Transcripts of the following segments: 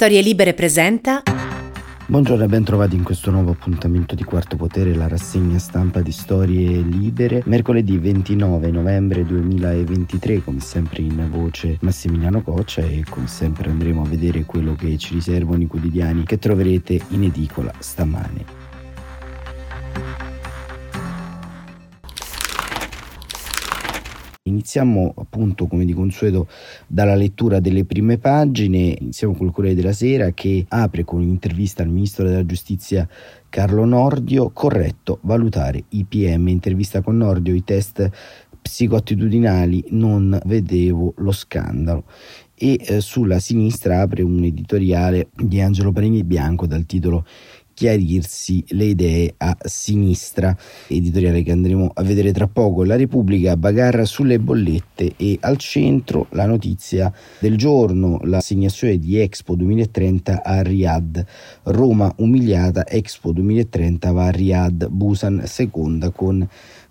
Storie Libere presenta. Buongiorno e ben trovati in questo nuovo appuntamento di Quarto Potere, la rassegna stampa di Storie Libere. Mercoledì 29 novembre 2023, come sempre in voce Massimiliano Coccia e come sempre andremo a vedere quello che ci riservano i quotidiani che troverete in edicola stamane. Iniziamo appunto come di consueto dalla lettura delle prime pagine, iniziamo col Corriere della Sera che apre con un'intervista al Ministro della Giustizia Carlo Nordio, corretto valutare i PM, intervista con Nordio, i test psicoattitudinali, non vedevo lo scandalo. E eh, sulla sinistra apre un editoriale di Angelo Panini Bianco dal titolo chiarirsi le idee a sinistra, editoriale che andremo a vedere tra poco. La Repubblica bagarra sulle bollette e al centro la notizia del giorno, l'assegnazione di Expo 2030 a Riyadh. Roma umiliata, Expo 2030 va a Riyadh, Busan seconda con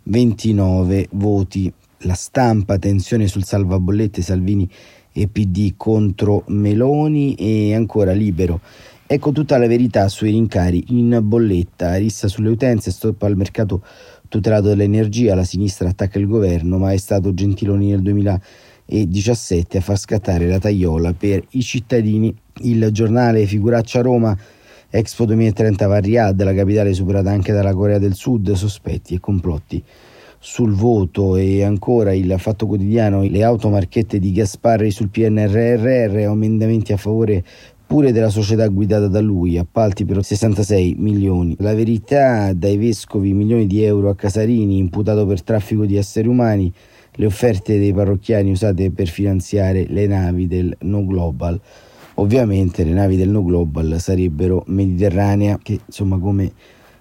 29 voti. La stampa, tensione sul salvabollette Salvini e PD contro Meloni e ancora libero Ecco tutta la verità sui rincari in bolletta, rissa sulle utenze, stop al mercato tutelato dell'energia, la sinistra attacca il governo, ma è stato Gentiloni nel 2017 a far scattare la tagliola per i cittadini. Il giornale Figuraccia Roma, Expo 2030 va a Riyadh, la capitale superata anche dalla Corea del Sud, sospetti e complotti sul voto. E ancora il Fatto Quotidiano, le automarchette di Gasparri sul PNRR, emendamenti a favore pure della società guidata da lui, appalti per 66 milioni. La verità dai vescovi milioni di euro a Casarini, imputato per traffico di esseri umani, le offerte dei parrocchiani usate per finanziare le navi del No Global. Ovviamente le navi del No Global sarebbero Mediterranea, che insomma come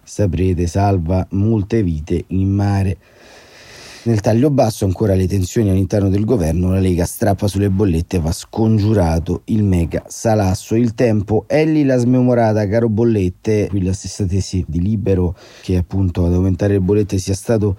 saprete salva molte vite in mare. Nel taglio basso ancora le tensioni all'interno del governo, la Lega strappa sulle bollette, va scongiurato il mega salasso. Il tempo, Elli la smemorata, caro bollette, qui la stessa tesi di Libero che appunto ad aumentare le bollette sia stato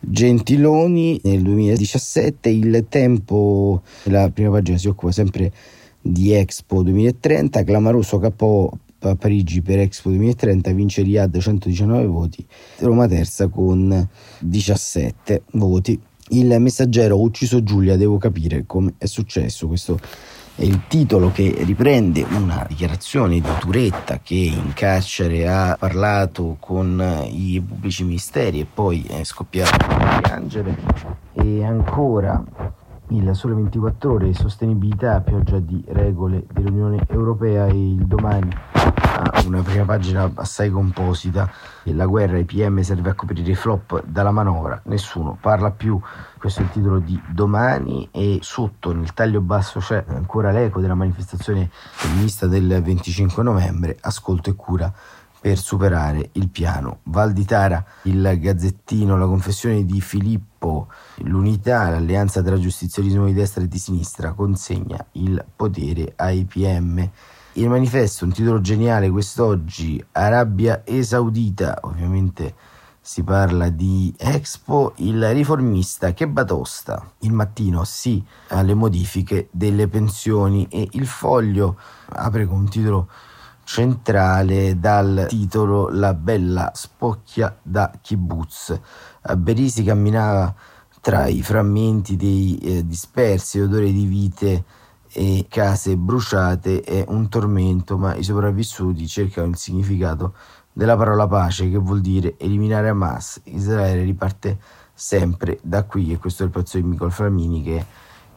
Gentiloni nel 2017. Il tempo, la prima pagina si occupa sempre di Expo 2030, clamoroso KO a Parigi per Expo 2030 vince Riyadh 119 voti, Roma terza con 17 voti. Il messaggero ho ucciso Giulia, devo capire come è successo. Questo è il titolo che riprende una dichiarazione di Turetta che in carcere ha parlato con i pubblici ministeri e poi è scoppiato a piangere. E ancora il Sole 24 Ore, sostenibilità, pioggia di regole dell'Unione Europea e il domani una prima pagina assai composita. La guerra ai PM serve a coprire i flop dalla manovra, nessuno parla più. Questo è il titolo di domani e sotto nel taglio basso c'è ancora l'eco della manifestazione femminista del 25 novembre, ascolto e cura per superare il piano. Val di Tara, il Gazzettino, la confessione di Filippo, l'unità, l'alleanza tra giustizialismo di destra e di sinistra consegna il potere ai PM. Il manifesto, un titolo geniale quest'oggi, Arabia e Saudita, ovviamente si parla di Expo, il riformista che batosta il mattino sì alle modifiche delle pensioni e il foglio apre con un titolo centrale dal titolo La bella spocchia da kibbutz. Berisi camminava tra i frammenti dei eh, dispersi, odore di vite e case bruciate è un tormento, ma i sopravvissuti cercano il significato della parola pace, che vuol dire eliminare Hamas. Israele riparte sempre da qui, e questo è il pezzo di Michael Flamini che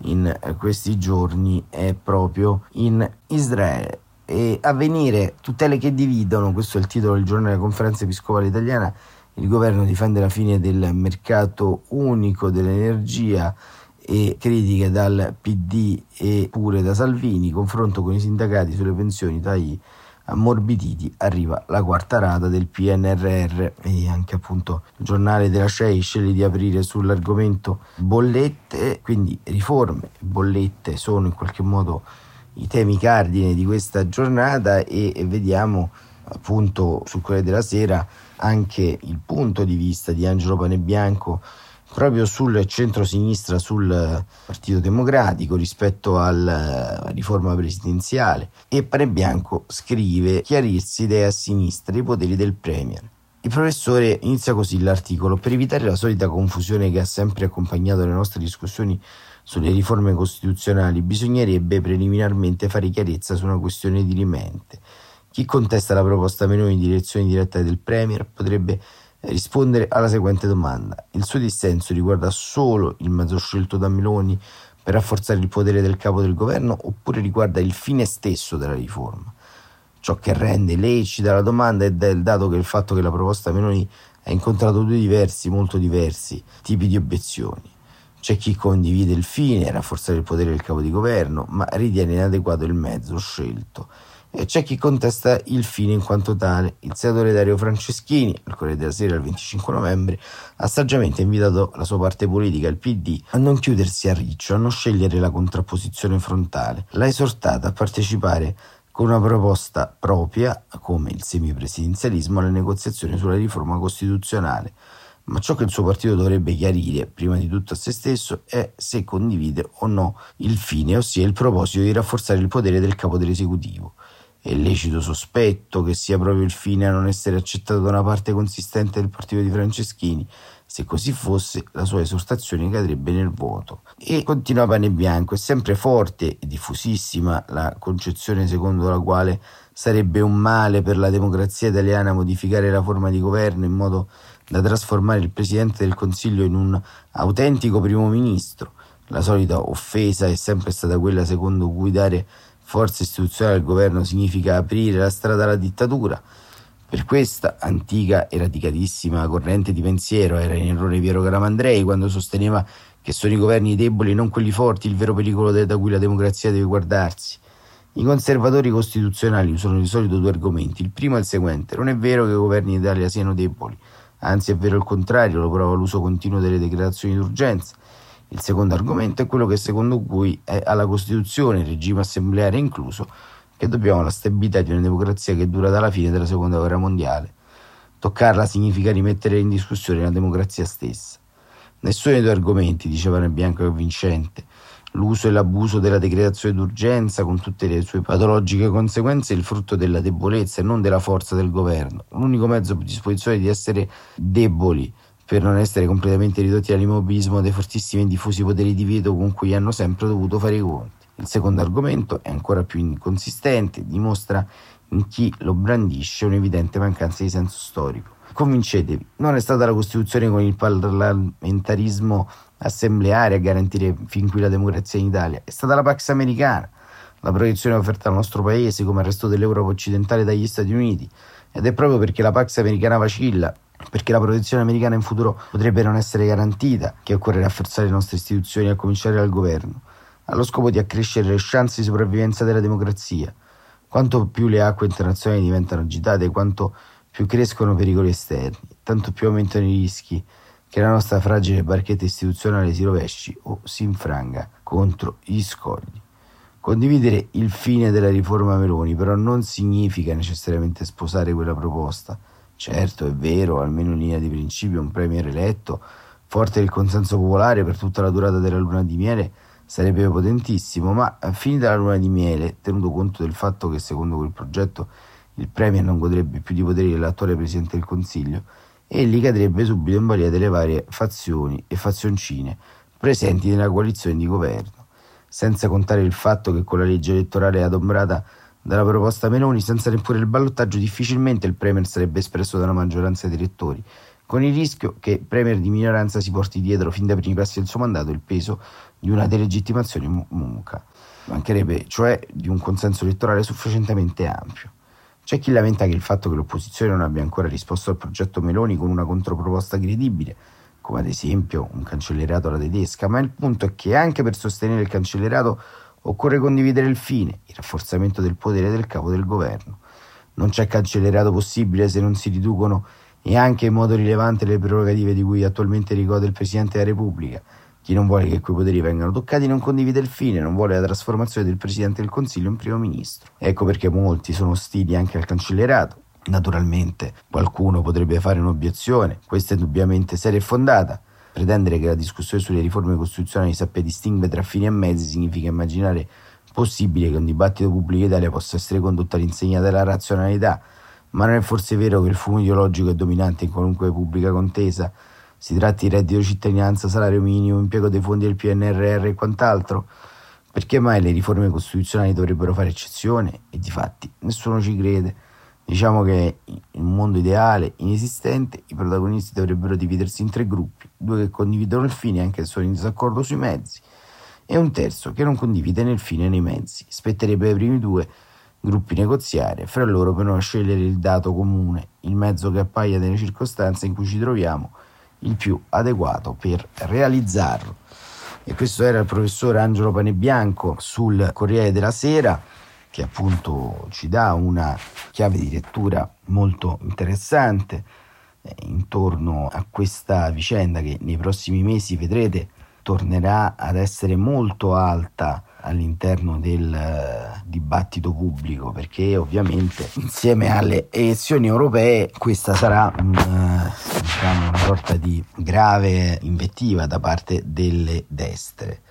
in questi giorni è proprio in Israele e avvenire tutele che dividono, questo è il titolo del giornale della conferenza episcopale italiana, il governo difende la fine del mercato unico dell'energia e critiche dal PD e pure da Salvini, confronto con i sindacati sulle pensioni tagli ammorbiditi, arriva la quarta rata del PNRR e anche appunto il giornale della CEI sceglie di aprire sull'argomento bollette, quindi riforme, bollette sono in qualche modo i temi cardine di questa giornata e, vediamo appunto sul Corriere della Sera anche il punto di vista di Angelo Panebianco proprio sul centro-sinistra, sul Partito Democratico rispetto alla riforma presidenziale e Panebianco scrive chiarirsi idee a sinistra i poteri del Premier. Il professore inizia così l'articolo per evitare la solita confusione che ha sempre accompagnato le nostre discussioni sulle riforme costituzionali bisognerebbe preliminarmente fare chiarezza su una questione dirimente. Chi contesta la proposta Meloni di elezione diretta del Premier potrebbe rispondere alla seguente domanda. Il suo dissenso riguarda solo il mezzo scelto da Meloni per rafforzare il potere del capo del governo oppure riguarda il fine stesso della riforma? Ciò che rende lecita la domanda è il dato che il fatto che la proposta Meloni ha incontrato due diversi, molto diversi tipi di obiezioni. C'è chi condivide il fine, rafforzare il potere del capo di governo, ma ritiene inadeguato il mezzo scelto e c'è chi contesta il fine in quanto tale. Il senatore Dario Franceschini, al Corriere della Sera il 25 novembre, ha saggiamente invitato la sua parte politica, il PD, a non chiudersi a riccio, a non scegliere la contrapposizione frontale. L'ha esortata a partecipare con una proposta propria, come il semipresidenzialismo, alle negoziazioni sulla riforma costituzionale. Ma ciò che il suo partito dovrebbe chiarire, prima di tutto a se stesso, è se condivide o no il fine, ossia il proposito di rafforzare il potere del capo dell'esecutivo. È lecito sospetto che sia proprio il fine a non essere accettato da una parte consistente del partito di Franceschini. Se così fosse, la sua esortazione cadrebbe nel vuoto. E continua Pane Bianco, è sempre forte e diffusissima la concezione secondo la quale sarebbe un male per la democrazia italiana modificare la forma di governo in modo da trasformare il Presidente del Consiglio in un autentico primo ministro. La solita offesa è sempre stata quella secondo cui dare forza istituzionale del governo significa aprire la strada alla dittatura. Per questa antica e radicatissima corrente di pensiero era in errore Piero Caramandrei quando sosteneva che sono i governi deboli e non quelli forti il vero pericolo da cui la democrazia deve guardarsi. I conservatori costituzionali usano di solito due argomenti. Il primo è il seguente: non è vero che i governi in Italia siano deboli, anzi è vero il contrario, lo prova l'uso continuo delle decretazioni d'urgenza. Il secondo argomento è quello che secondo cui è alla Costituzione, regime assembleare incluso, che dobbiamo la stabilità di una democrazia che dura dalla fine della Seconda Guerra Mondiale. Toccarla significa rimettere in discussione la democrazia stessa. Nessuno dei due argomenti, diceva nel bianco e vincente, l'uso e l'abuso della decretazione d'urgenza con tutte le sue patologiche conseguenze è il frutto della debolezza e non della forza del governo. L'unico mezzo a disposizione di essere deboli per non essere completamente ridotti all'immobilismo dei fortissimi e diffusi poteri di veto con cui hanno sempre dovuto fare i conti. Il secondo argomento è ancora più inconsistente, dimostra in chi lo brandisce un'evidente mancanza di senso storico. Convincetevi, non è stata la Costituzione con il parlamentarismo assembleare a garantire fin qui la democrazia in Italia, è stata la Pax americana, la protezione offerta al nostro paese come al resto dell'Europa occidentale dagli Stati Uniti, ed è proprio perché la Pax americana vacilla perché la protezione americana in futuro potrebbe non essere garantita, che occorre rafforzare le nostre istituzioni a cominciare dal governo, allo scopo di accrescere le chance di sopravvivenza della democrazia. Quanto più le acque internazionali diventano agitate, quanto più crescono pericoli esterni, tanto più aumentano i rischi che la nostra fragile barchetta istituzionale si rovesci o si infranga contro gli scogli. Condividere il fine della riforma Meloni però non significa necessariamente sposare quella proposta, Certo, è vero, almeno in linea di principio, un premier eletto, forte del consenso popolare per tutta la durata della luna di miele, sarebbe potentissimo, ma finita la luna di miele, tenuto conto del fatto che secondo quel progetto il premier non godrebbe più di poteri dell'attuale presidente del Consiglio, egli cadrebbe subito in balia delle varie fazioni e fazioncine presenti nella coalizione di governo, senza contare il fatto che con la legge elettorale adombrata dalla proposta Meloni, senza neppure il ballottaggio, difficilmente il Premier sarebbe espresso da una maggioranza di elettori, con il rischio che Premier di minoranza si porti dietro fin dai primi passi del suo mandato il peso di una delegittimazione muca. Mancherebbe cioè di un consenso elettorale sufficientemente ampio. C'è chi lamenta che il fatto che l'opposizione non abbia ancora risposto al progetto Meloni con una controproposta credibile, come ad esempio un cancellerato alla tedesca, ma il punto è che anche per sostenere il cancellerato Occorre condividere il fine, il rafforzamento del potere del capo del governo. Non c'è cancellerato possibile se non si riducono e anche in modo rilevante le prerogative di cui attualmente ricode il Presidente della Repubblica. Chi non vuole che quei poteri vengano toccati non condivide il fine, non vuole la trasformazione del Presidente del Consiglio in primo ministro. Ecco perché molti sono ostili anche al cancellerato. Naturalmente qualcuno potrebbe fare un'obiezione, questa è indubbiamente seria e fondata, Pretendere che la discussione sulle riforme costituzionali sappia distinguere tra fini e mezzi significa immaginare possibile che un dibattito pubblico in Italia possa essere condotto all'insegna della razionalità, ma non è forse vero che il fumo ideologico è dominante in qualunque pubblica contesa? Si tratti di reddito cittadinanza, salario minimo, impiego dei fondi del PNRR e quant'altro? Perché mai le riforme costituzionali dovrebbero fare eccezione? E di fatti nessuno ci crede. Diciamo che in un mondo ideale, inesistente, i protagonisti dovrebbero dividersi in tre gruppi, due che condividono il fine anche se sono in disaccordo sui mezzi, e un terzo che non condivide né il fine né i mezzi. Spetterebbe ai primi due gruppi negoziare fra loro per non scegliere il dato comune, il mezzo che appaia nelle circostanze in cui ci troviamo il più adeguato per realizzarlo. E questo era il professor Angelo Panebianco sul Corriere della Sera che appunto ci dà una chiave di lettura molto interessante intorno a questa vicenda che nei prossimi mesi vedrete tornerà ad essere molto alta all'interno del uh, dibattito pubblico perché ovviamente insieme alle elezioni europee questa sarà un, uh, diciamo, una sorta di grave invettiva da parte delle destre.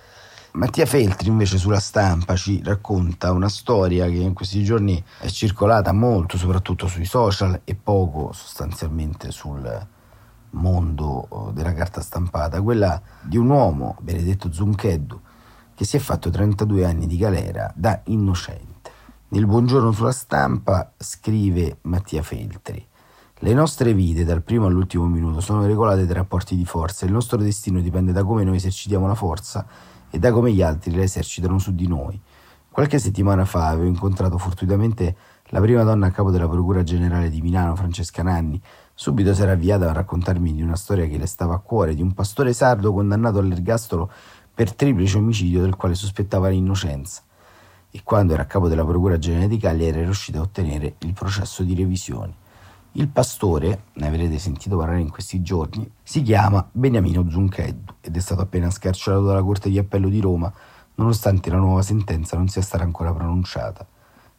Mattia Feltri invece sulla stampa ci racconta una storia che in questi giorni è circolata molto, soprattutto sui social e poco sostanzialmente sul mondo oh, della carta stampata, quella di un uomo, Benedetto Zuncheddu, che si è fatto 32 anni di galera da innocente. Nel buongiorno sulla stampa scrive Mattia Feltri. Le nostre vite, dal primo all'ultimo minuto, sono regolate da rapporti di forza. Il nostro destino dipende da come noi esercitiamo la forza e da come gli altri la esercitano su di noi. Qualche settimana fa avevo incontrato fortuitamente la prima donna a capo della Procura Generale di Milano, Francesca Nanni. Subito si era avviata a raccontarmi di una storia che le stava a cuore, di un pastore sardo condannato all'ergastolo per triplice omicidio del quale sospettava l'innocenza. E quando era a capo della Procura Generale di Cagliari era riuscito a ottenere il processo di revisione. Il pastore, ne avrete sentito parlare in questi giorni, si chiama Beniamino Zuncheddu ed è stato appena scarcerato dalla Corte di Appello di Roma, nonostante la nuova sentenza non sia stata ancora pronunciata.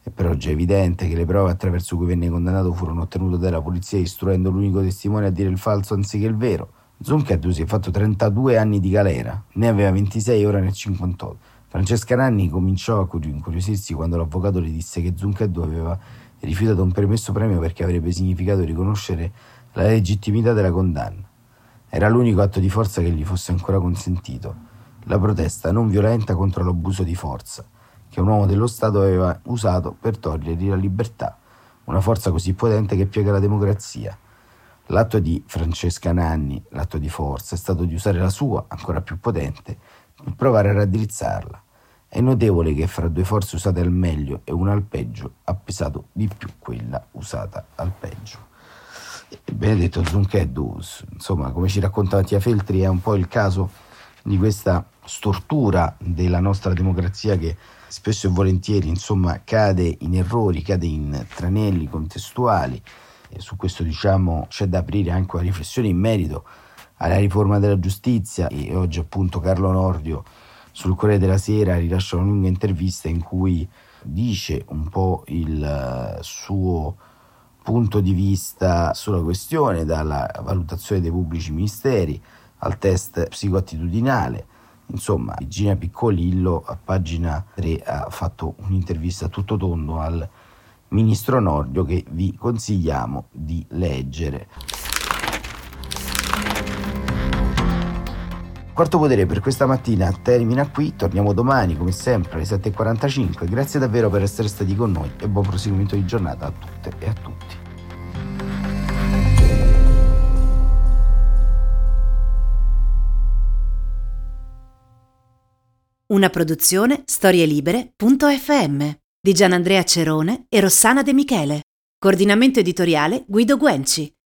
È per oggi evidente che le prove attraverso cui venne condannato furono ottenute dalla polizia istruendo l'unico testimone a dire il falso anziché il vero. Zuncheddu si è fatto 32 anni di galera, ne aveva 26 ora nel 58. Francesca Nanni cominciò a incuriosirsi quando l'avvocato le disse che Zuncheddu aveva rifiutato un permesso premio perché avrebbe significato riconoscere la legittimità della condanna. Era l'unico atto di forza che gli fosse ancora consentito, la protesta non violenta contro l'abuso di forza che un uomo dello Stato aveva usato per togliergli la libertà, una forza così potente che piega la democrazia. L'atto di Francesca Nanni, l'atto di forza, è stato di usare la sua, ancora più potente, per provare a raddrizzarla. È notevole che fra due forze usate al meglio e una al peggio ha pesato di più quella usata al peggio. Benedetto Zuncheddu, insomma, come ci racconta Mattia Feltri, è un po' il caso di questa stortura della nostra democrazia che spesso e volentieri insomma, cade in errori, cade in tranelli contestuali. E su questo diciamo c'è da aprire anche una riflessione in merito alla riforma della giustizia e oggi appunto Carlo Nordio sul Corriere della Sera rilascia una lunga intervista in cui dice un po' il eh, suo punto di vista sulla questione, dalla valutazione dei pubblici ministeri al test psicoattitudinale. Insomma, Gina Piccolillo a pagina 3 ha fatto un'intervista tutto tondo al ministro Nordio che vi consigliamo di leggere. Quarto Potere per questa mattina termina qui, torniamo domani come sempre alle 7.45, grazie davvero per essere stati con noi e buon proseguimento di giornata a tutte e a tutti. Una produzione storielibere.fm di Gianandrea Cerone e Rossana De Michele. Coordinamento editoriale Guido Guenci.